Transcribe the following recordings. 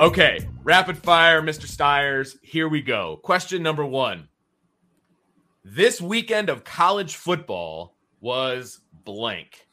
Okay, rapid fire, Mr. Stiers. Here we go. Question number one. This weekend of college football was blank.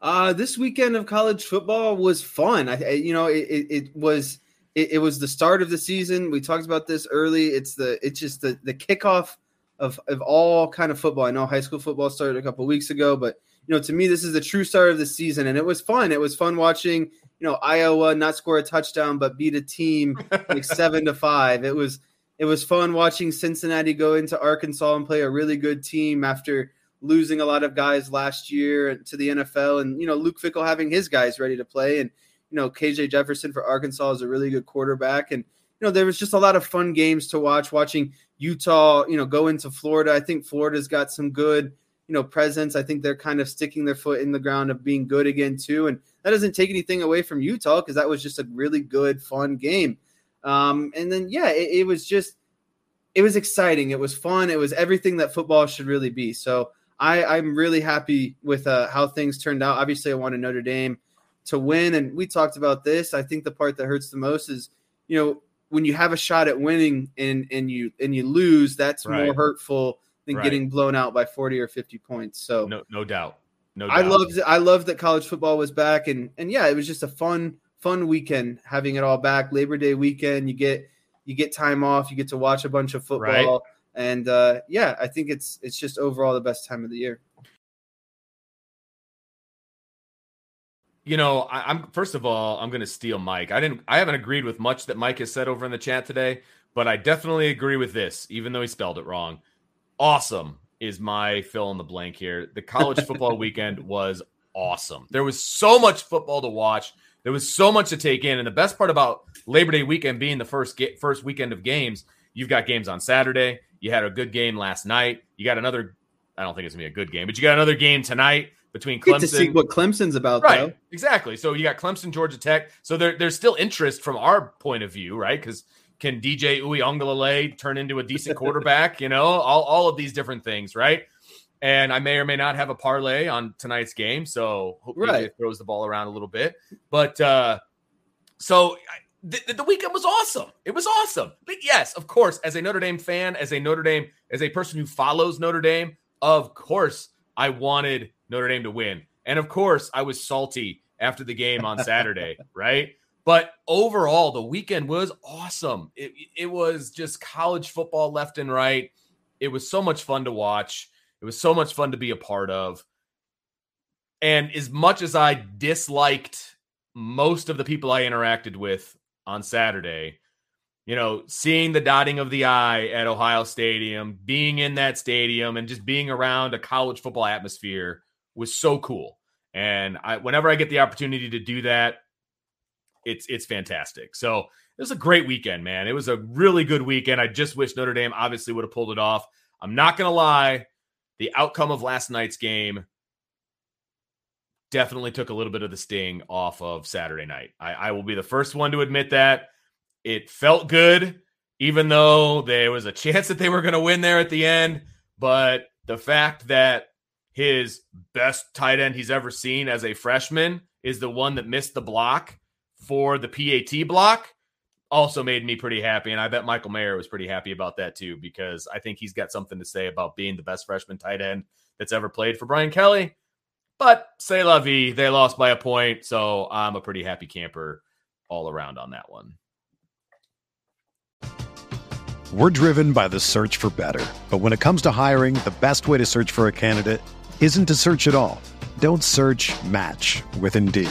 Uh, this weekend of college football was fun. I, I you know, it, it, it was it, it, was the start of the season. We talked about this early. It's the it's just the the kickoff of of all kind of football. I know high school football started a couple weeks ago, but you know, to me, this is the true start of the season, and it was fun. It was fun watching you know Iowa not score a touchdown but beat a team like seven to five. It was it was fun watching Cincinnati go into Arkansas and play a really good team after losing a lot of guys last year to the NFL, and you know Luke Fickell having his guys ready to play, and you know KJ Jefferson for Arkansas is a really good quarterback, and you know there was just a lot of fun games to watch. Watching Utah, you know, go into Florida. I think Florida's got some good you know presence. I think they're kind of sticking their foot in the ground of being good again too, and that doesn't take anything away from Utah because that was just a really good, fun game. Um, and then yeah, it, it was just it was exciting. It was fun. It was everything that football should really be. So I, I'm really happy with uh, how things turned out. Obviously, I wanted Notre Dame to win, and we talked about this. I think the part that hurts the most is you know when you have a shot at winning and and you and you lose, that's right. more hurtful than right. getting blown out by 40 or 50 points. So no, no doubt. No doubt. I loved I loved that college football was back and and yeah, it was just a fun fun weekend having it all back. Labor Day weekend, you get you get time off, you get to watch a bunch of football. Right. And uh, yeah, I think it's it's just overall the best time of the year. You know, I, am first of all, I'm going to steal Mike. I didn't, I haven't agreed with much that Mike has said over in the chat today, but I definitely agree with this, even though he spelled it wrong awesome is my fill in the blank here. The college football weekend was awesome. There was so much football to watch. There was so much to take in, and the best part about Labor Day weekend being the first ga- first weekend of games, you've got games on Saturday. You had a good game last night. You got another. I don't think it's gonna be a good game, but you got another game tonight between Clemson. to see what Clemson's about, right? Though. Exactly. So you got Clemson, Georgia Tech. So there, there's still interest from our point of view, right? Because can DJ Uiagalelei turn into a decent quarterback? you know, all, all of these different things, right? And I may or may not have a parlay on tonight's game, so hopefully right. it throws the ball around a little bit. But uh, so the, the weekend was awesome. It was awesome. But yes, of course, as a Notre Dame fan, as a Notre Dame, as a person who follows Notre Dame, of course, I wanted Notre Dame to win. And of course, I was salty after the game on Saturday, right? But overall, the weekend was awesome. It, it was just college football left and right. It was so much fun to watch. It was so much fun to be a part of. And as much as I disliked most of the people I interacted with on Saturday, you know, seeing the dotting of the I at Ohio Stadium, being in that stadium, and just being around a college football atmosphere was so cool. And I, whenever I get the opportunity to do that, it's it's fantastic. So it was a great weekend, man. It was a really good weekend. I just wish Notre Dame obviously would have pulled it off. I'm not gonna lie, the outcome of last night's game definitely took a little bit of the sting off of Saturday night. I, I will be the first one to admit that. It felt good, even though there was a chance that they were going to win there at the end. But the fact that his best tight end he's ever seen as a freshman is the one that missed the block for the PAT block also made me pretty happy. And I bet Michael Mayer was pretty happy about that too, because I think he's got something to say about being the best freshman tight end that's ever played for Brian Kelly. But say la vie, they lost by a point. So I'm a pretty happy camper all around on that one. We're driven by the search for better. But when it comes to hiring, the best way to search for a candidate isn't to search at all. Don't search match with Indeed.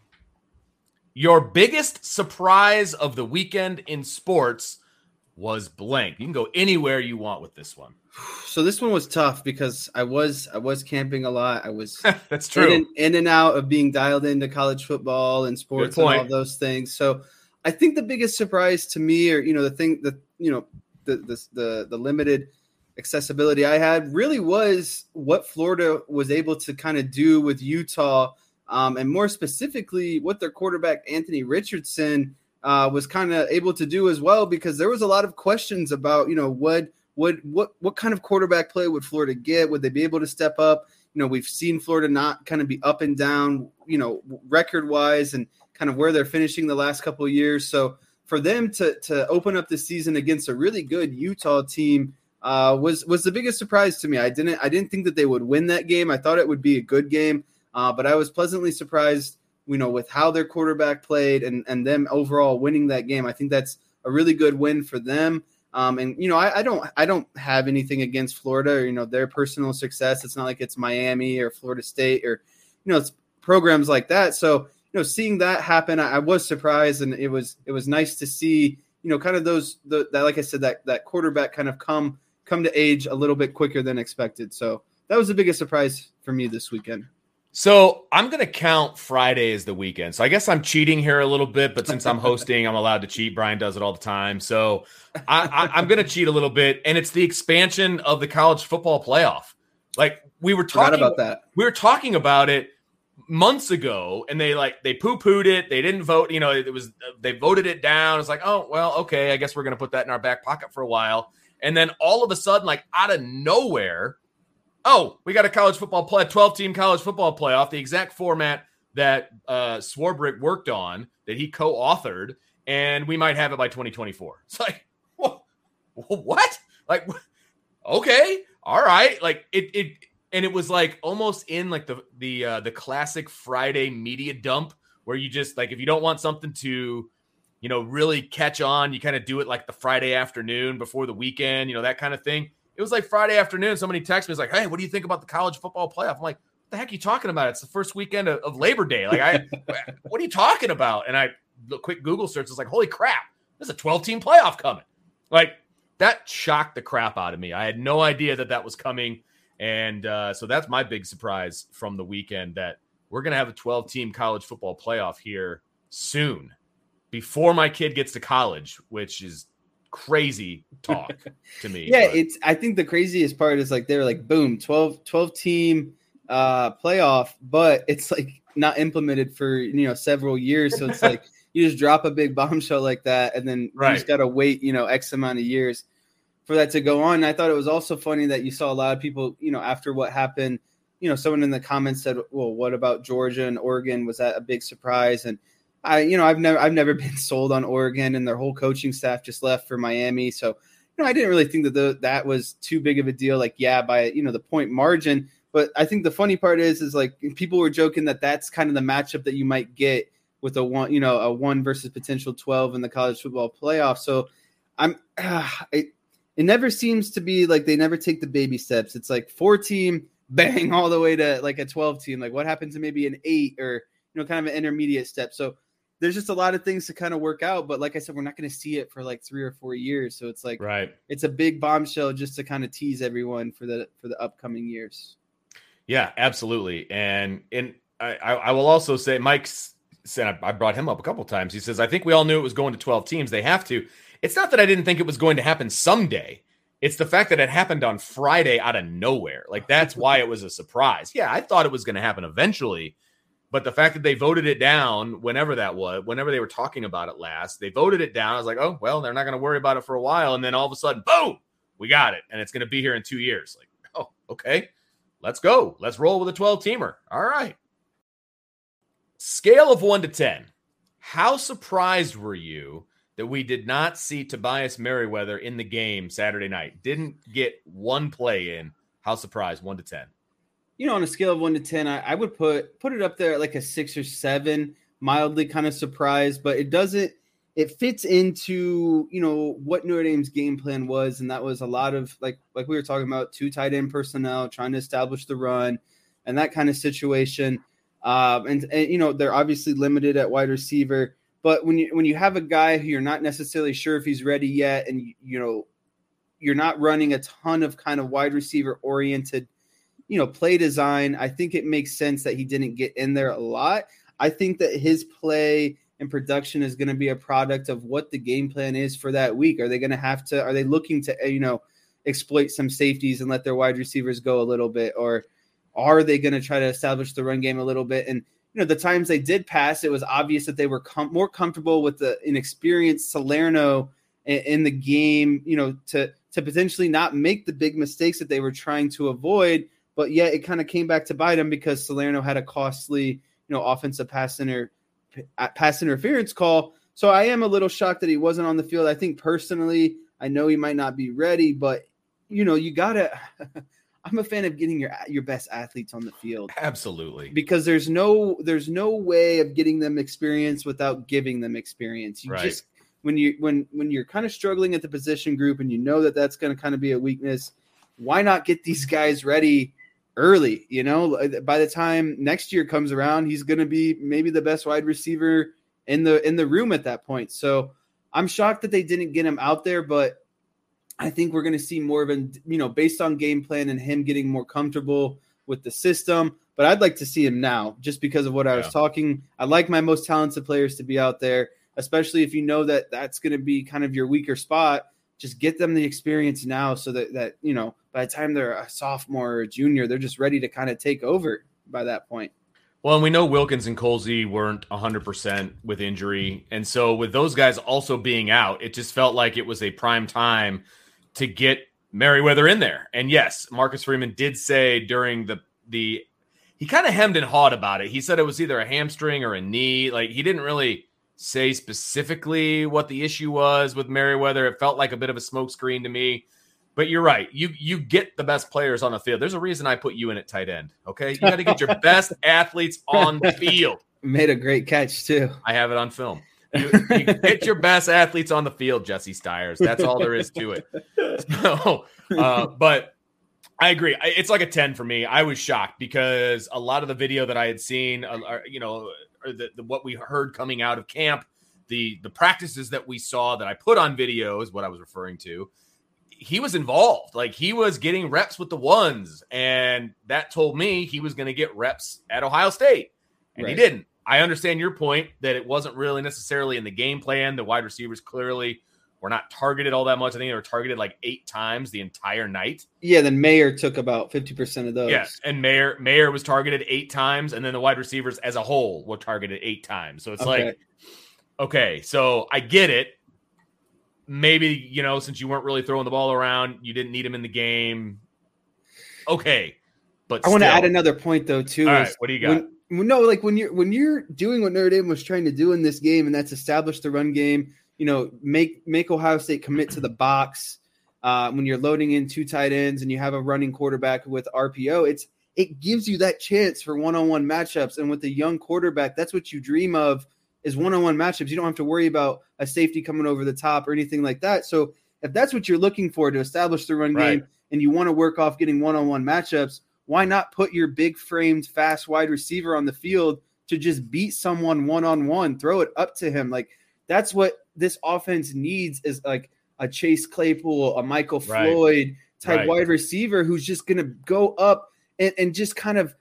Your biggest surprise of the weekend in sports was blank. You can go anywhere you want with this one. So this one was tough because I was I was camping a lot. I was that's true in and, in and, out of being dialed into college football and sports and all those things. So I think the biggest surprise to me, or you know, the thing that you know, the the the, the limited accessibility I had really was what Florida was able to kind of do with Utah, um, and more specifically, what their quarterback Anthony Richardson uh, was kind of able to do as well because there was a lot of questions about you know what what what what kind of quarterback play would Florida get? Would they be able to step up? You know, we've seen Florida not kind of be up and down, you know, record wise and kind of where they're finishing the last couple of years. So for them to to open up the season against a really good Utah team uh, was was the biggest surprise to me. I didn't I didn't think that they would win that game. I thought it would be a good game, uh, but I was pleasantly surprised you know, with how their quarterback played and and them overall winning that game. I think that's a really good win for them. Um, and you know, I, I, don't I don't have anything against Florida or you know their personal success. It's not like it's Miami or Florida State or you know it's programs like that. So you know, seeing that happen, I, I was surprised, and it was it was nice to see you know kind of those the, that like I said that that quarterback kind of come come to age a little bit quicker than expected. So that was the biggest surprise for me this weekend. So I'm going to count Friday as the weekend. So I guess I'm cheating here a little bit, but since I'm hosting, I'm allowed to cheat. Brian does it all the time. So I, am going to cheat a little bit. And it's the expansion of the college football playoff. Like we were talking about that. We were talking about it months ago and they like they poo-pooed it. They didn't vote. You know, it was they voted it down. It's like, oh, well, okay. I guess we're going to put that in our back pocket for a while. And then all of a sudden, like out of nowhere, oh, we got a college football play, 12 team college football playoff, the exact format that uh, Swarbrick worked on, that he co authored. and we might have it by 2024. It's like, what? Like, okay, all right. Like it, it, and it was like almost in like the the uh, the classic Friday media dump where you just like if you don't want something to, you know, really catch on, you kind of do it like the Friday afternoon before the weekend, you know, that kind of thing. It was like Friday afternoon. Somebody texted me, was like, "Hey, what do you think about the college football playoff?" I'm like, "What the heck are you talking about? It's the first weekend of, of Labor Day. Like, I, what are you talking about?" And I, the quick Google search was like, "Holy crap! There's a 12 team playoff coming!" Like that shocked the crap out of me. I had no idea that that was coming, and uh, so that's my big surprise from the weekend that we're gonna have a 12 team college football playoff here soon, before my kid gets to college, which is crazy talk to me. Yeah, but. it's I think the craziest part is like they're like boom, 12 12 team uh playoff, but it's like not implemented for you know several years. So it's like you just drop a big bombshell like that and then right. you just gotta wait, you know, X amount of years for that to go on. And I thought it was also funny that you saw a lot of people, you know, after what happened, you know, someone in the comments said, Well, what about Georgia and Oregon? Was that a big surprise? And I, you know, I've never I've never been sold on Oregon, and their whole coaching staff just left for Miami. So, you know, I didn't really think that the, that was too big of a deal. Like, yeah, by you know the point margin. But I think the funny part is, is like people were joking that that's kind of the matchup that you might get with a one, you know, a one versus potential twelve in the college football playoff. So, I'm, uh, it, it never seems to be like they never take the baby steps. It's like four team bang all the way to like a twelve team. Like, what happens to maybe an eight or you know, kind of an intermediate step. So there's just a lot of things to kind of work out. But like I said, we're not going to see it for like three or four years. So it's like, right, it's a big bombshell just to kind of tease everyone for the for the upcoming years. Yeah, absolutely. And and I, I will also say, Mike's said I brought him up a couple times. He says, I think we all knew it was going to 12 teams. They have to. It's not that I didn't think it was going to happen someday. It's the fact that it happened on Friday out of nowhere. Like that's why it was a surprise. Yeah, I thought it was going to happen eventually but the fact that they voted it down whenever that was, whenever they were talking about it last, they voted it down. I was like, oh, well, they're not going to worry about it for a while. And then all of a sudden, boom, we got it. And it's going to be here in two years. Like, oh, okay, let's go. Let's roll with a 12 teamer. All right. Scale of one to 10. How surprised were you that we did not see Tobias Merriweather in the game Saturday night? Didn't get one play in. How surprised? One to 10 you know, on a scale of one to ten, I, I would put put it up there at like a six or seven, mildly kind of surprised, but it doesn't it fits into you know what Notre Dame's game plan was, and that was a lot of like like we were talking about two tight end personnel trying to establish the run and that kind of situation. Um, and, and you know they're obviously limited at wide receiver, but when you when you have a guy who you're not necessarily sure if he's ready yet, and you know you're not running a ton of kind of wide receiver oriented you know, play design, I think it makes sense that he didn't get in there a lot. I think that his play and production is going to be a product of what the game plan is for that week. Are they going to have to, are they looking to, eh, you know, exploit some safeties and let their wide receivers go a little bit? Or are they going to try to establish the run game a little bit? And, you know, the times they did pass, it was obvious that they were com- more comfortable with the inexperienced Salerno in, in the game, you know, to, to potentially not make the big mistakes that they were trying to avoid but yet it kind of came back to bite him because Salerno had a costly, you know, offensive pass inter pass interference call. So I am a little shocked that he wasn't on the field. I think personally, I know he might not be ready, but you know, you gotta. I'm a fan of getting your your best athletes on the field. Absolutely. Because there's no there's no way of getting them experience without giving them experience. You right. just when you when when you're kind of struggling at the position group and you know that that's going to kind of be a weakness, why not get these guys ready early. You know, uh, by the time next year comes around, he's going to be maybe the best wide receiver in the in the room at that point. So I'm shocked that they didn't get him out there, but I think we're going to see more of an you know based on game plan and him getting more comfortable with the system. But I'd like to see him now, just because of what I was talking. I like my most talented players to be out there, especially if you know that that's going to be kind of your weaker spot just get them the experience now so that that you know by the time they're a sophomore or a junior they're just ready to kind of take over by that point. Well and we know wilkins and colzie weren't 100% with injury. And so with those guys also being out it just felt like it was a prime time to get merriweather in there. And yes marcus freeman did say during the the he kind of hemmed and hawed about it. He said it was either a hamstring or a knee. Like he didn't really say specifically what the issue was with Merriweather. It felt like a bit of a smokescreen to me. But you're right. You you get the best players on the field. There's a reason I put you in at tight end. Okay, you got to get your best athletes on the field. Made a great catch too. I have it on film. You, you get your best athletes on the field, Jesse Stiers. That's all there is to it. So, uh, but I agree. It's like a 10 for me. I was shocked because a lot of the video that I had seen, uh, you know, the, the, what we heard coming out of camp, the the practices that we saw that I put on video is what I was referring to. He was involved. Like he was getting reps with the ones, and that told me he was going to get reps at Ohio State, and right. he didn't. I understand your point that it wasn't really necessarily in the game plan. The wide receivers clearly were not targeted all that much. I think they were targeted like eight times the entire night. Yeah, then Mayer took about 50% of those. Yes, and Mayer Mayer was targeted eight times, and then the wide receivers as a whole were targeted eight times. So it's okay. like, okay, so I get it. Maybe, you know, since you weren't really throwing the ball around, you didn't need him in the game. Okay. But I want to add another point though, too. All right, what do you got? When, no, like when you're when you're doing what Notre Dame was trying to do in this game, and that's establish the run game, you know, make make Ohio State commit to the box uh, when you're loading in two tight ends and you have a running quarterback with RPO. It's it gives you that chance for one-on-one matchups, and with a young quarterback, that's what you dream of is one-on-one matchups. You don't have to worry about a safety coming over the top or anything like that. So if that's what you're looking for to establish the run right. game, and you want to work off getting one-on-one matchups, why not put your big framed fast wide receiver on the field to just beat someone one-on-one, throw it up to him like that's what this offense needs is like a Chase Claypool, a Michael right. Floyd type right. wide receiver who's just going to go up and, and just kind of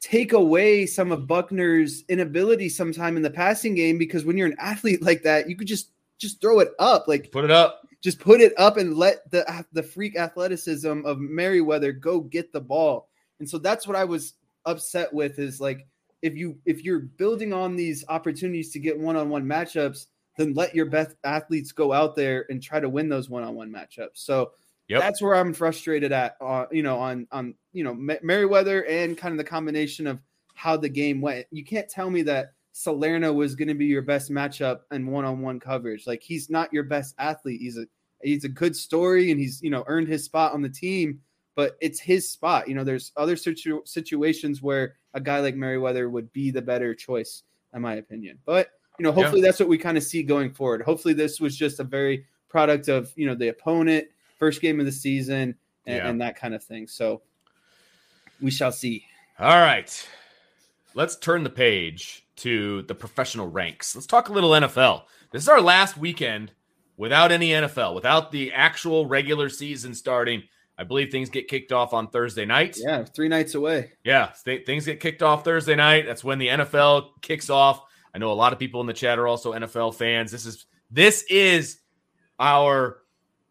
take away some of Buchner's inability sometime in the passing game because when you're an athlete like that, you could just just throw it up, like put it up, just put it up and let the the freak athleticism of Merriweather go get the ball. And so that's what I was upset with is like if you if you're building on these opportunities to get one-on-one matchups, then let your best athletes go out there and try to win those one-on-one matchups. So yep. that's where I'm frustrated at, uh, you know, on on you know Merriweather and kind of the combination of how the game went. You can't tell me that Salerno was going to be your best matchup and one-on-one coverage. Like he's not your best athlete. He's a he's a good story and he's you know earned his spot on the team, but it's his spot. You know, there's other situ- situations where a guy like Merriweather would be the better choice, in my opinion. But you know, hopefully yeah. that's what we kind of see going forward. Hopefully this was just a very product of, you know, the opponent, first game of the season, and, yeah. and that kind of thing. So we shall see. All right. Let's turn the page to the professional ranks. Let's talk a little NFL. This is our last weekend without any NFL, without the actual regular season starting. I believe things get kicked off on Thursday night. Yeah, three nights away. Yeah, th- things get kicked off Thursday night. That's when the NFL kicks off. I know a lot of people in the chat are also NFL fans. This is this is our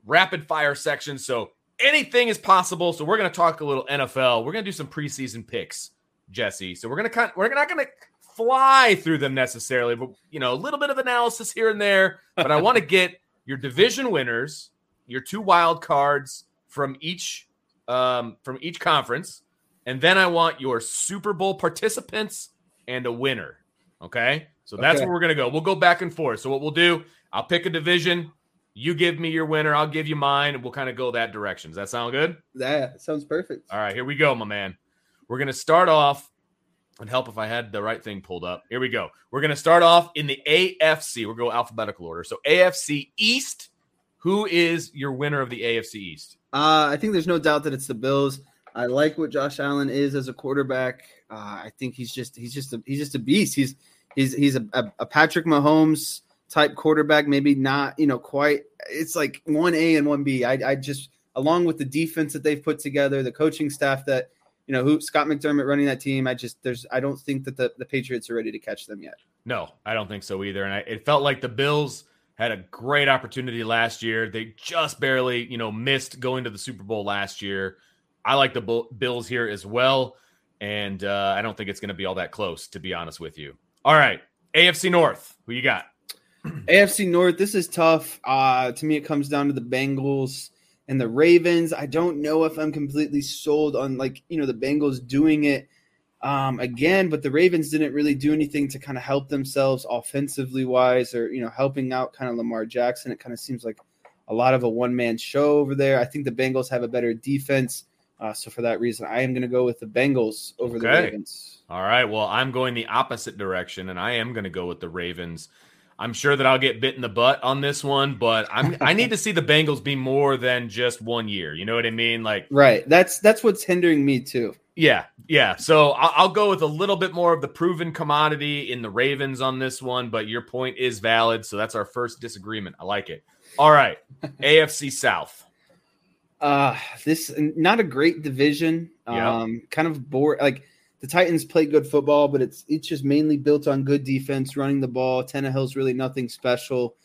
rapid fire section. So anything is possible. So we're going to talk a little NFL. We're going to do some preseason picks, Jesse. So we're going to kind we're not going to fly through them necessarily, but you know, a little bit of analysis here and there. But I want to get your division winners, your two wild cards from each um, from each conference, and then I want your Super Bowl participants and a winner. Okay. So that's okay. where we're going to go. We'll go back and forth. So what we'll do, I'll pick a division. You give me your winner. I'll give you mine. And we'll kind of go that direction. Does that sound good? That sounds perfect. All right, here we go, my man. We're going to start off and help if I had the right thing pulled up. Here we go. We're going to start off in the AFC. We'll go alphabetical order. So AFC East. Who is your winner of the AFC East? Uh, I think there's no doubt that it's the Bills. I like what Josh Allen is as a quarterback. Uh, I think he's just he's just a, he's just a beast. He's He's he's a, a, a Patrick Mahomes type quarterback, maybe not, you know, quite. It's like one A and one B. I, I just along with the defense that they've put together, the coaching staff that you know who Scott McDermott running that team. I just there's I don't think that the, the Patriots are ready to catch them yet. No, I don't think so either. And I, it felt like the Bills had a great opportunity last year. They just barely, you know, missed going to the Super Bowl last year. I like the Bills here as well, and uh, I don't think it's going to be all that close, to be honest with you. All right. AFC North. Who you got? AFC North. This is tough. Uh, to me, it comes down to the Bengals and the Ravens. I don't know if I'm completely sold on like you know the Bengals doing it um, again, but the Ravens didn't really do anything to kind of help themselves offensively wise, or you know, helping out kind of Lamar Jackson. It kind of seems like a lot of a one man show over there. I think the Bengals have a better defense, uh, so for that reason, I am going to go with the Bengals over okay. the Ravens. All right. Well, I'm going the opposite direction, and I am going to go with the Ravens. I'm sure that I'll get bit in the butt on this one, but I'm I need to see the Bengals be more than just one year. You know what I mean? Like right. That's that's what's hindering me too. Yeah, yeah. So I'll, I'll, go with a little bit more of the proven commodity in the Ravens on this one, but your point is valid. So that's our first disagreement. I like it. All right, AFC South. Uh this not a great division. Um, kind of bored. Like the Titans play good football, but it's it's just mainly built on good defense, running the ball. Tannehill's really nothing special.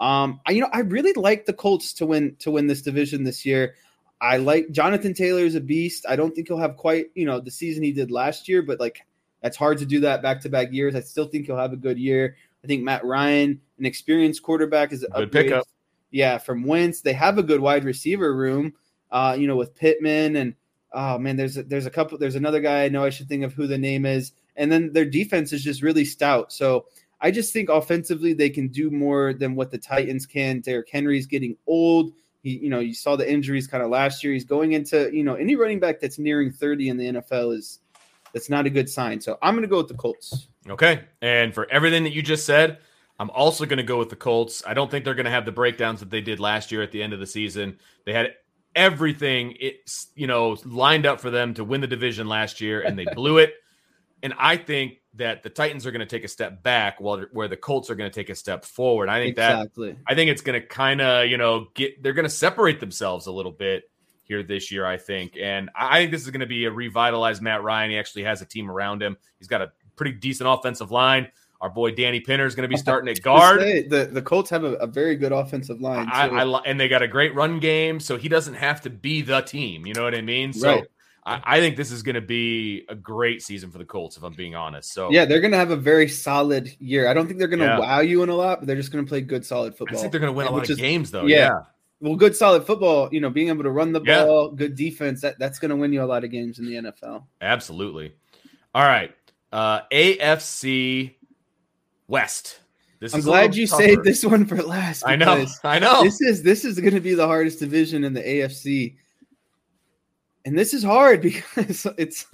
Um, I, you know, I really like the Colts to win to win this division this year. I like Jonathan Taylor is a beast. I don't think he'll have quite you know the season he did last year, but like that's hard to do that back to back years. I still think he'll have a good year. I think Matt Ryan, an experienced quarterback, is a good upgrade. pickup. Yeah, from Wentz, they have a good wide receiver room. Uh, you know, with Pittman and oh man, there's a, there's a couple. There's another guy I know I should think of who the name is, and then their defense is just really stout. So I just think offensively they can do more than what the Titans can. Derrick Henry's getting old. He, you know, you saw the injuries kind of last year. He's going into, you know, any running back that's nearing 30 in the NFL is that's not a good sign. So I'm going to go with the Colts. Okay. And for everything that you just said, I'm also going to go with the Colts. I don't think they're going to have the breakdowns that they did last year at the end of the season. They had everything it's you know lined up for them to win the division last year and they blew it. And i think that the titans are going to take a step back while where the colts are going to take a step forward. I think exactly. that i think it's going to kind of you know get they're going to separate themselves a little bit here this year i think. And i think this is going to be a revitalized matt ryan. He actually has a team around him. He's got a pretty decent offensive line our boy Danny Pinter is going to be starting at guard. Say, the the Colts have a, a, very good offensive line. I, I, and they got a great run game, so he doesn't have to be the team. You know what I mean? So right. I, I, think this is going to be a great season for the Colts, if I'm being honest. So yeah, they're going to have a very solid year. I don't think they're going to yeah. wow you in a lot, but they're just going to play good, solid football. I think they're going to win a lot of is, games, though. Yeah. yeah. Well, good solid football, you know, being able to run the ball, yeah. good defense, that, that's going to win you a lot of games in the NFL. Absolutely. All right. Uh, AFC West. This I'm glad you tougher. saved this one for last. I know. I know. This is this is going to be the hardest division in the AFC, and this is hard because it's.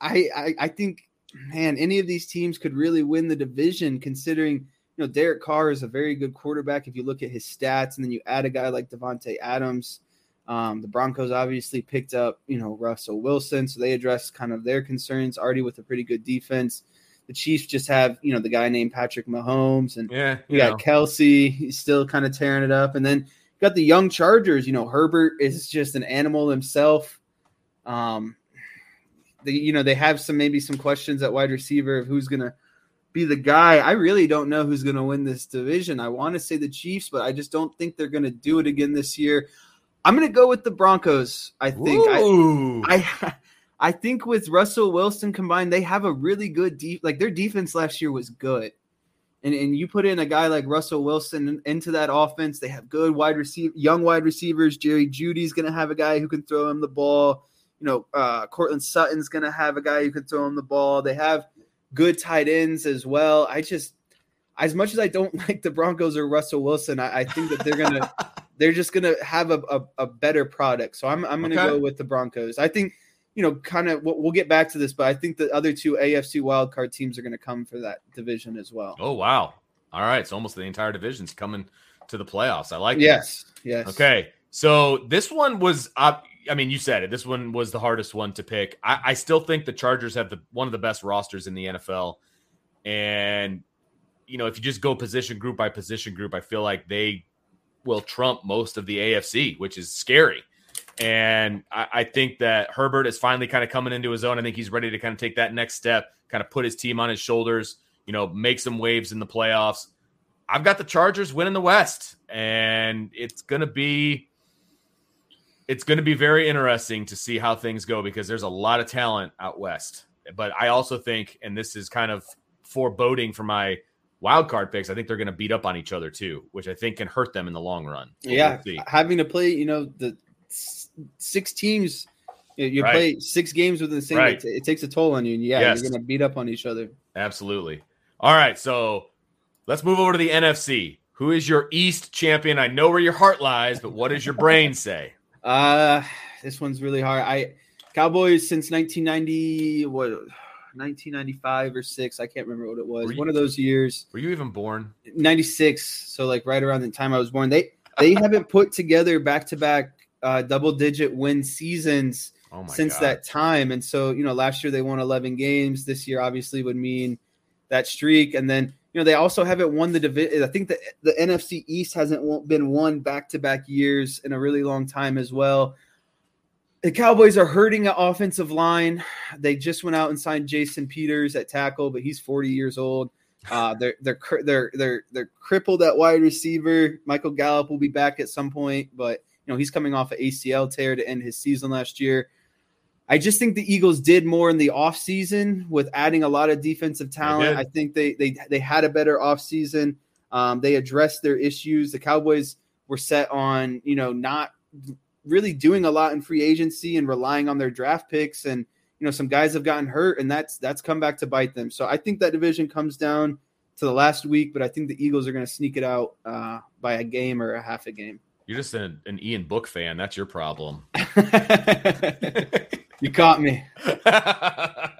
I, I I think, man, any of these teams could really win the division, considering you know Derek Carr is a very good quarterback. If you look at his stats, and then you add a guy like Davante Adams. Um, the Broncos obviously picked up, you know, Russell Wilson, so they addressed kind of their concerns already with a pretty good defense. The Chiefs just have, you know, the guy named Patrick Mahomes, and yeah, you, got know. Kelce. He's still kind of tearing it up, and then you got the young Chargers. You know, Herbert is just an animal himself. Um, they, you know, they have some maybe some questions at wide receiver of who's gonna be the guy. I really don't know who's going to win this division. I want to say the Chiefs, but I just don't think they're going to do it again this year. I'm going to go with the Broncos. I think Ooh. I, I I think with Russell Wilson combined, they have a really good deep. Like their defense last year was good, and and you put in a guy like Russell Wilson into that offense. They have good wide receiver, young wide receivers. Jerry Jeudy's going to have a guy who can throw him the ball. You know, uh, Courtland Sutton's going to have a guy who can throw him the ball. They have good tight ends as well. I just, as much as I don't like the Broncos or Russell Wilson, I, I think that they're gonna, they're just gonna have a, a, a better product. So I'm I'm gonna okay. go with the Broncos. I think you know, kind of we'll get back to this, but I think the other two AFC wildcard teams are going to come for that division as well. Oh wow! All right, so almost the entire division's coming to the playoffs. I like yes, that. yes. Okay, so this one was, uh, I mean, you said it. This one was the hardest one to pick. I, I still think the Chargers have the one of the best rosters in the NFL, and you know, if you just go position group by position group, I feel like they will trump most of the AFC, which is scary. And I, I, think that Herbert is finally kind of coming into his own. I think he's ready to kind of take that next step, kind of put his team on his shoulders, you know, make some waves in the playoffs. I've got the Chargers winning the West, and it's gonna be it's gonna be very interesting to see how things go because there's a lot of talent out west. But I also think, and this is kind of foreboding for my wild card picks, I think they're going to beat up on each other too, which I think can hurt them in the long run. yeah, we'll having to play, you know, the six teams, You, Right. play six games within the same. Right. It, it takes a toll on you, and yeah, Yes. you're gonna beat up on each other. Absolutely. All right, so let's move over to the NFC. Who is your East champion? I know where your heart lies, but what does your brain say? Uh this one's really hard. I Cowboys since 1990 what 1995 or 6, I can't remember what it was. You- One of those years. Were you even born? 96, so like right around the time I was born. They they haven't put together back-to-back uh double digit win seasons Oh since God. that time. And so, you know, last year they won 11 games. This year obviously would mean that streak and then you know, they also haven't won the division. I think the the NFC East hasn't been won back to back years in a really long time as well. The Cowboys are hurting at offensive line. They just went out and signed Jason Peters at tackle, but he's 40 years old. Uh, they're they're they're they're they're crippled at wide receiver. Michael Gallup will be back at some point, but know he's coming off an ACL tear to end his season last year. I just think the Eagles did more in the offseason with adding a lot of defensive talent. I think they they they had a better offseason. Um, they addressed their issues. The Cowboys were set on, you know, not really doing a lot in free agency and relying on their draft picks and you know some guys have gotten hurt and that's that's come back to bite them. So I think that division comes down to the last week, but I think the Eagles are going to sneak it out uh, by a game or a half a game. You're just an, an Ian Book fan. That's your problem. you caught me.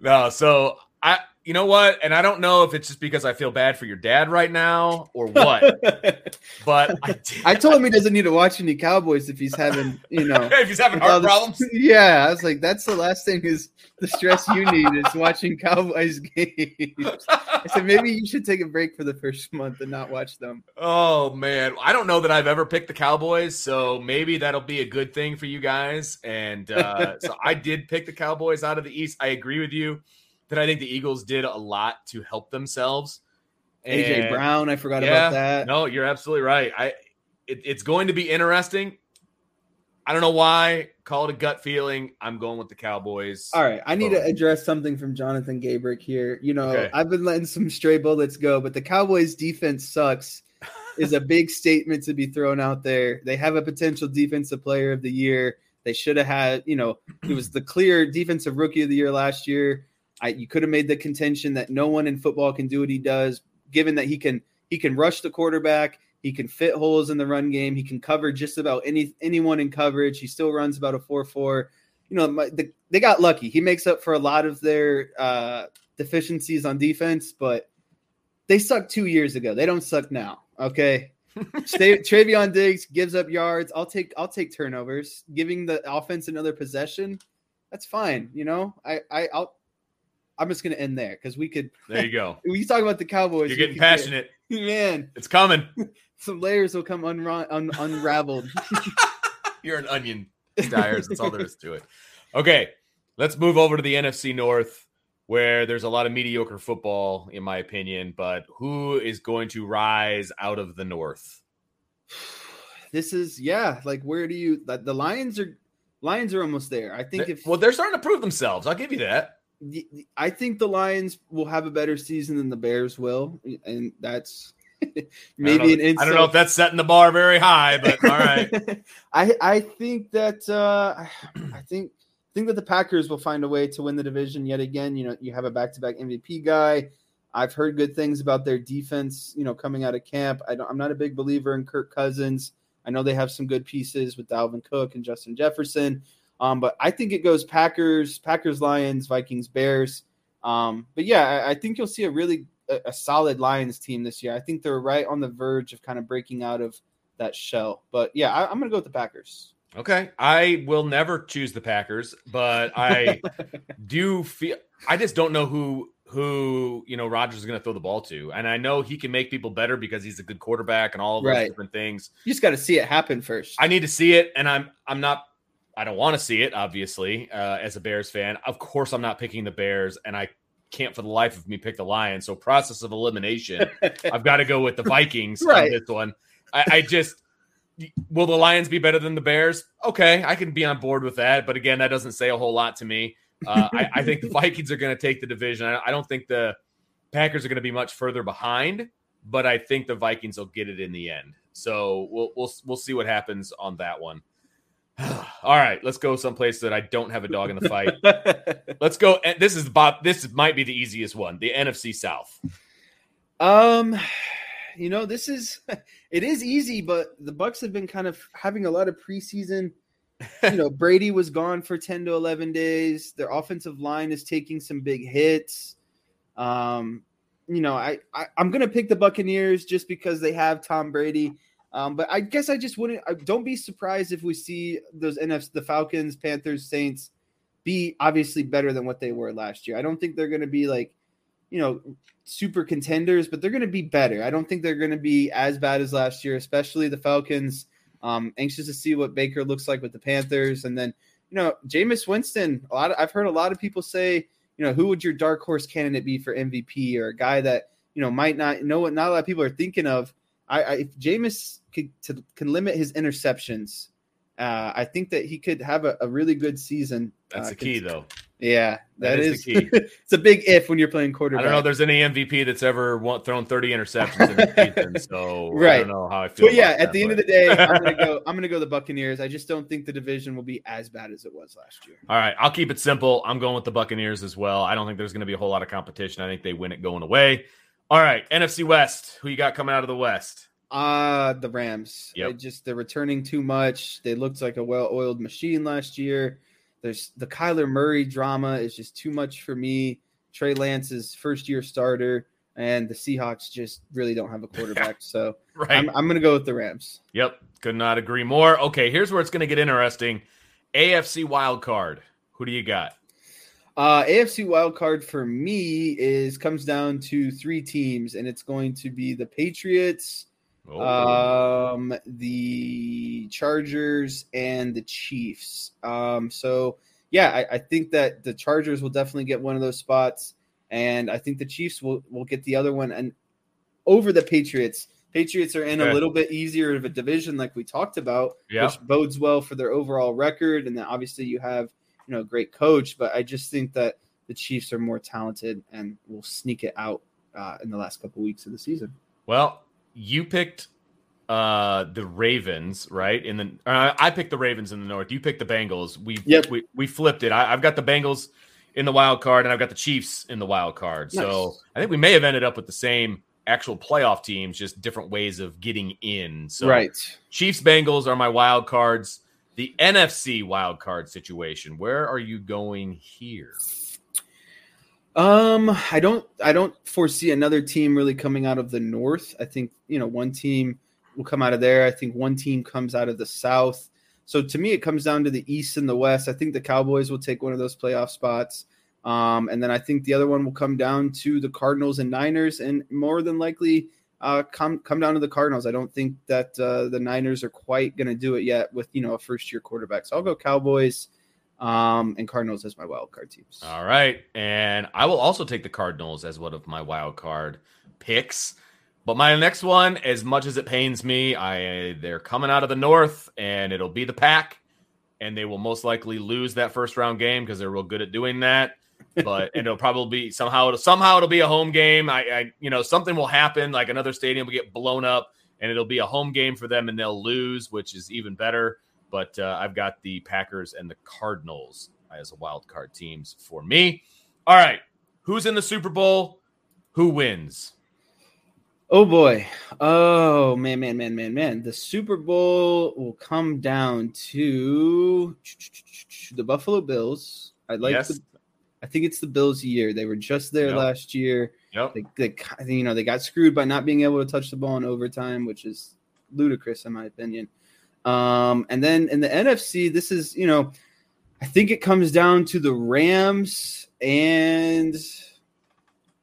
No, so I, you know what? And I don't know if it's just because I feel bad for your dad right now or what, but I, I told him he doesn't need to watch any Cowboys if he's having, you know, if he's having all heart this- problems. Yeah, I was like, that's the last thing is the stress you need is watching Cowboys games. I said maybe you should take a break for the first month and not watch them. Oh man, I don't know that I've ever picked the Cowboys, so maybe that'll be a good thing for you guys. And uh, so I did pick the Cowboys out of the East. I agree with you that I think the Eagles did a lot to help themselves. AJ And- Brown, I forgot Yeah, about that. No, you're absolutely right. I it, it's going to be interesting. I don't know why. Call it a gut feeling. I'm going with the Cowboys. All right, I need to address something from Jonathan Gabrick here. You know, Okay. I've been letting some stray bullets go, but the Cowboys defense sucks is a big statement to be thrown out there. They have a potential defensive player of the year. They should have had, you know, it was the clear defensive rookie of the year last year. I you could have made the contention that no one in football can do what he does, given that he can he can rush the quarterback, he can fit holes in the run game, he can cover just about any anyone in coverage. He still runs about a four four. You know, my, the, they got lucky. He makes up for a lot of their uh, deficiencies on defense, but they sucked two years ago. They don't suck now. Okay. Stay, Trevon Diggs gives up yards. I'll take I'll take turnovers. Giving the offense another possession, that's fine. You know, I I I'll I'm just gonna end there because we could There you go. we talk about the Cowboys. You're getting could get- passionate. man. It's coming. Some layers will come unra- un- unraveled. You're an onion, Stiers. That's all there is to it. Okay, let's move over to the NFC North, where there's a lot of mediocre football, in my opinion. But who is going to rise out of the North? this is yeah. Like where do you? The, the Lions are Lions are almost there. I think if well, they're starting to prove themselves. I'll give you that. I think the Lions will have a better season than the Bears will, and that's maybe an insult. I don't know if that's setting the bar very high, but all right. I I think that uh, I think think that the Packers will find a way to win the division yet again. You know, you have a back-to-back MVP guy. I've heard good things about their defense. You know, coming out of camp. I don't, I'm not a big believer in Kirk Cousins. I know they have some good pieces with Dalvin Cook and Justin Jefferson. Um, but I think it goes Packers, Packers, Lions, Vikings, Bears. Um, but yeah, I, I, think you'll see a really a, a, solid Lions team this year. I think they're right on the verge of kind of breaking out of that shell. But yeah, I, I'm going to go with the Packers. Okay, I will never choose the Packers, but I do feel I just don't know who who you know Rodgers is going to throw the ball to, and I know he can make people better because he's a good quarterback and all of those right. different things. You just got to see it happen first. I need to see it, and I'm I'm not I don't want to see it, obviously, uh, as a Bears fan. Of course, I'm not picking the Bears, and I can't for the life of me pick the Lions. So, process of elimination, I've got to go with the Vikings right. on this one. I, I, just will the Lions be better than the Bears? Okay, I can be on board with that. But again, that doesn't say a whole lot to me. Uh, I, I, think the Vikings are going to take the division. I, I don't think the Packers are going to be much further behind, but I think the Vikings will get it in the end. So we'll we'll we'll see what happens on that one. All right, let's go someplace that I don't have a dog in the fight. let's go. This is Bob. This might be the easiest one. The NFC South. Um, you know, this is it is easy, but the Bucks have been kind of having a lot of preseason. You know, Brady was gone for ten to eleven days. Their offensive line is taking some big hits. Um, you know, I, I I'm gonna pick the Buccaneers just because they have Tom Brady um, but I guess I just wouldn't. I, don't be surprised if we see those NFC, the Falcons, Panthers, Saints, be obviously better than what they were last year. I don't think they're going to be like, you know, super contenders, but they're going to be better. I don't think they're going to be as bad as last year, especially the Falcons. Um, anxious to see what Baker looks like with the Panthers, and then you know, Jameis Winston. A lot. Of, I've heard a lot of people say, you know, who would your dark horse candidate be for MVP or a guy that you know might not know what not a lot of people are thinking of. I, I if Jameis could, to, can limit his interceptions, uh, I think that he could have a, a really good season. That's uh, the key, though. Yeah, that, that is, is, the key. it's a big if when you're playing quarterback. I don't know if there's any MVP that's ever thrown 30 interceptions in season, so right. I don't know how I feel. But yeah, at the end of the day, I'm gonna go. I'm gonna go the Buccaneers. I just don't think the division will be as bad as it was last year. All right, I'll keep it simple. I'm going with the Buccaneers as well. I don't think there's going to be a whole lot of competition. I think they win it going away. All right, NFC West. Who you got coming out of the West? Uh the Rams. Yep. They just they're returning too much. They looked like a well-oiled machine last year. There's the Kyler Murray drama is just too much for me. Trey Lance's first year starter, and the Seahawks just really don't have a quarterback. so right. I'm, I'm going to go with the Rams. Yep, could not agree more. Okay, here's where it's going to get interesting. AFC wild card. Who do you got? Uh, AFC wild card for me is comes down to three teams, and it's going to be the Patriots, Oh. Um, the Chargers and the Chiefs. Um, so yeah, I, I, think that the Chargers will definitely get one of those spots, and I think the Chiefs will will get the other one. And over the Patriots, Patriots are in okay. a little bit easier of a division, like we talked about, yeah. which bodes well for their overall record. And then obviously you have you know great coach, but I just think that the Chiefs are more talented and will sneak it out uh, in the last couple weeks of the season. Well, you picked uh the Ravens, right? In the uh, I picked the Ravens in the North. You picked the Bengals. We yep. we we flipped it. I, have got the Bengals in the wild card, and I've got the Chiefs in the wild card. Nice. So I think we may have ended up with the same actual playoff teams, just different ways of getting in. So right, Chiefs Bengals are my wild cards. The NFC wild card situation. Where are you going here? Um, I don't I don't foresee another team really coming out of the north. I think, you know, one team will come out of there. I think one team comes out of the south. So to me it comes down to the east and the west. I think the Cowboys will take one of those playoff spots. Um, and then I think the other one will come down to the Cardinals and Niners, and more than likely uh, come come down to the Cardinals. I don't think that uh, the Niners are quite going to do it yet with you know a first year quarterback. So I'll go Cowboys um, and Cardinals as my wild card teams. All right, and I will also take the Cardinals as one of my wild card picks. But my next one, as much as it pains me, I they're coming out of the north, and it'll be the Pack, and they will most likely lose that first round game because they're real good at doing that. But and it'll probably be somehow it'll somehow it'll be a home game. I, I you know something will happen, like another stadium will get blown up, and it'll be a home game for them, and they'll lose, which is even better but uh, I've got the Packers and the Cardinals as a wild card teams for me. All right, who's in the Super Bowl? Who wins? Oh boy. Oh man, man, man, man, man. The Super Bowl will come down to the Buffalo Bills. I like Yes. the I think it's the Bills year. They were just there Yep. last year. Yep. They, they you know they got screwed by not being able to touch the ball in overtime, which is ludicrous in my opinion. Um, and then in the NFC, this is you know, I think it comes down to the Rams and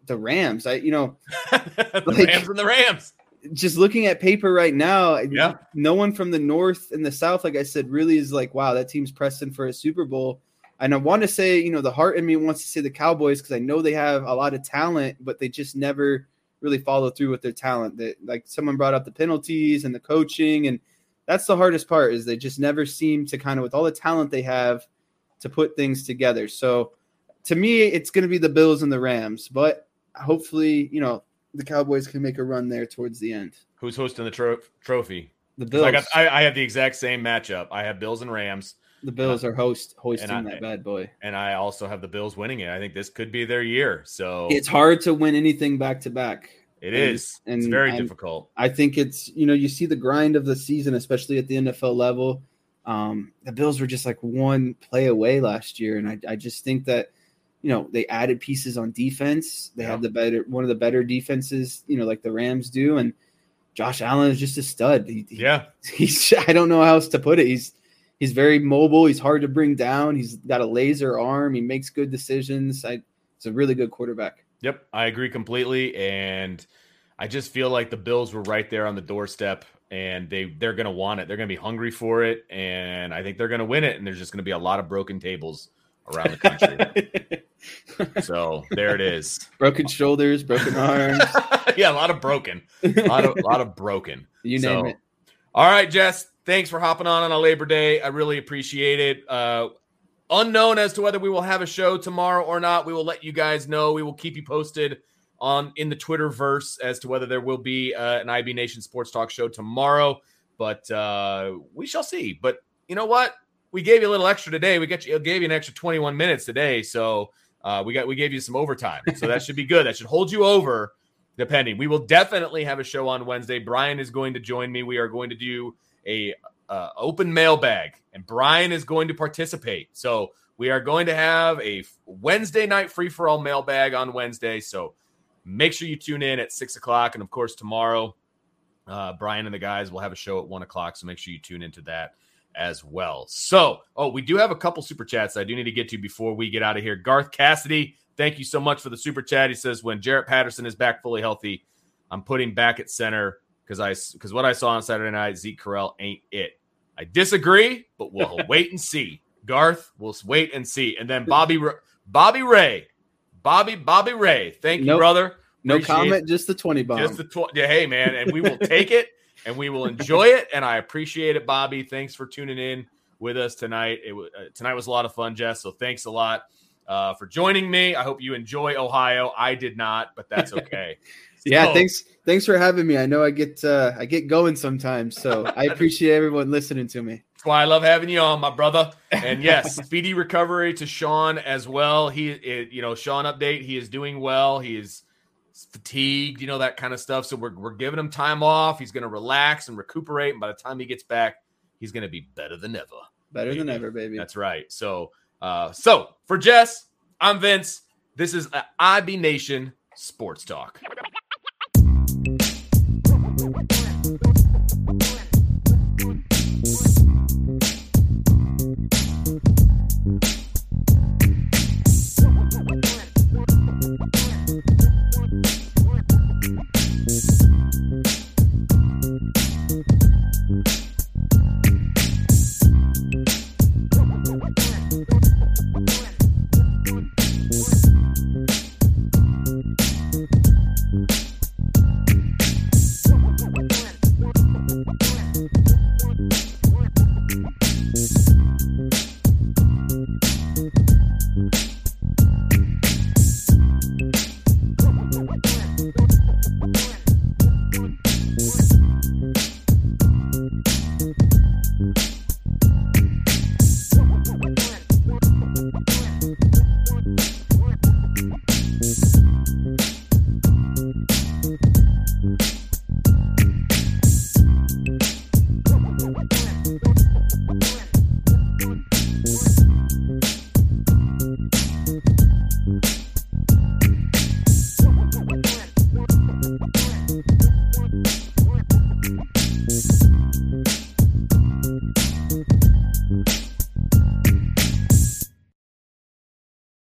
the Rams. I you know the Like- Rams and the Rams. just looking at paper right now, Yeah. no one from the north and the south, like I said, really is like, wow, that team's pressing for a Super Bowl. And I want to say, you know, the heart in me wants to say the Cowboys because I know they have a lot of talent, but they just never really follow through with their talent. That like someone brought up the penalties and the coaching, and that's the hardest part is they just never seem to kind of with all the talent they have to put things together. So to me, it's going to be the Bills and the Rams, but hopefully, you know, the Cowboys can make a run there towards the end. Who's hosting the tro- trophy? The Bills, I, got, I, I have the exact same matchup. I have Bills and Rams, the Bills are host hoisting I- that bad boy. and I also have the Bills winning it. I think this could be their year. So It's hard to win anything back to back. it and- is. it's very I'm- difficult. I think it's you know you see the grind of the season, especially at the NFL level. Um, the Bills were just like one play away last year, and I, I just think that you know they added pieces on defense. They Yeah. have the better one of the better defenses, you know, like the Rams do, and Josh Allen is just a stud. He, he- Yeah. he's I don't know how else to put it. He's he's very mobile. He's hard to bring down. He's got a laser arm. He makes good decisions. I, he's a really good quarterback. Yep, I agree completely, and I just feel like the Bills were right there on the doorstep, and they they're gonna want it. They're gonna be hungry for it, and I think they're gonna win it. And there's just gonna be a lot of broken tables around the country. so there it is. broken shoulders, broken arms, yeah, a lot of broken, a lot of, lot of broken. you So, name it. All right, Jess. Thanks for hopping on on a Labor Day. I really appreciate it. Uh, unknown as to whether we will have a show tomorrow or not. We will let you guys know. We will keep you posted on in the Twitter verse as to whether there will be uh, an IB Nation Sports Talk show tomorrow. But uh, we shall see. But you know what? We gave you a little extra today. We got you gave you an extra 21 minutes today. So uh, we got we gave you some overtime. So that should be good. That should hold you over depending. We will definitely have a show on Wednesday. Brian is going to join me. We are going to do a uh, open mailbag, and Brian is going to participate. So we are going to have a Wednesday night free for all mailbag on Wednesday. So make sure you tune in at six o'clock, and of course tomorrow, uh, Brian and the guys will have a show at one o'clock. So make sure you tune into that as well. So, oh, we do have a couple super chats I do need to get to before we get out of here. Garth Cassidy, thank you so much for the super chat. He says, when Jarrett Patterson is back fully healthy, I'm putting back at center because I because what I saw on Saturday night, Zeke Correll ain't it. I disagree, but we'll wait and see. Garth, we'll wait and see. And then Bobby Bobby Ray, Bobby Bobby Ray, thank you, Nope. brother. No Appreciate comment, just the 20 bomb. Just the tw- yeah, hey man, and we will take it and we will enjoy it. And I appreciate it, Bobby. Thanks for tuning in with us tonight. It was uh, tonight was a lot of fun, Jess. So thanks a lot uh, for joining me. I hope you enjoy Ohio. I did not, but that's okay. Yeah, So- thanks thanks for having me. I know I get uh, I get going sometimes, so I appreciate everyone listening to me. That's why I love having you on, my brother. And yes, speedy recovery to Sean as well. He, it, you know, Sean update. He is doing well. He is fatigued, you know, that kind of stuff. So we're, we're giving him time off. He's going to relax and recuperate. And by the time he gets back, he's going to be better than ever. Better than ever, baby. That's right. So, uh, so for Jess, I'm Vince. This is IB Nation Sports Talk.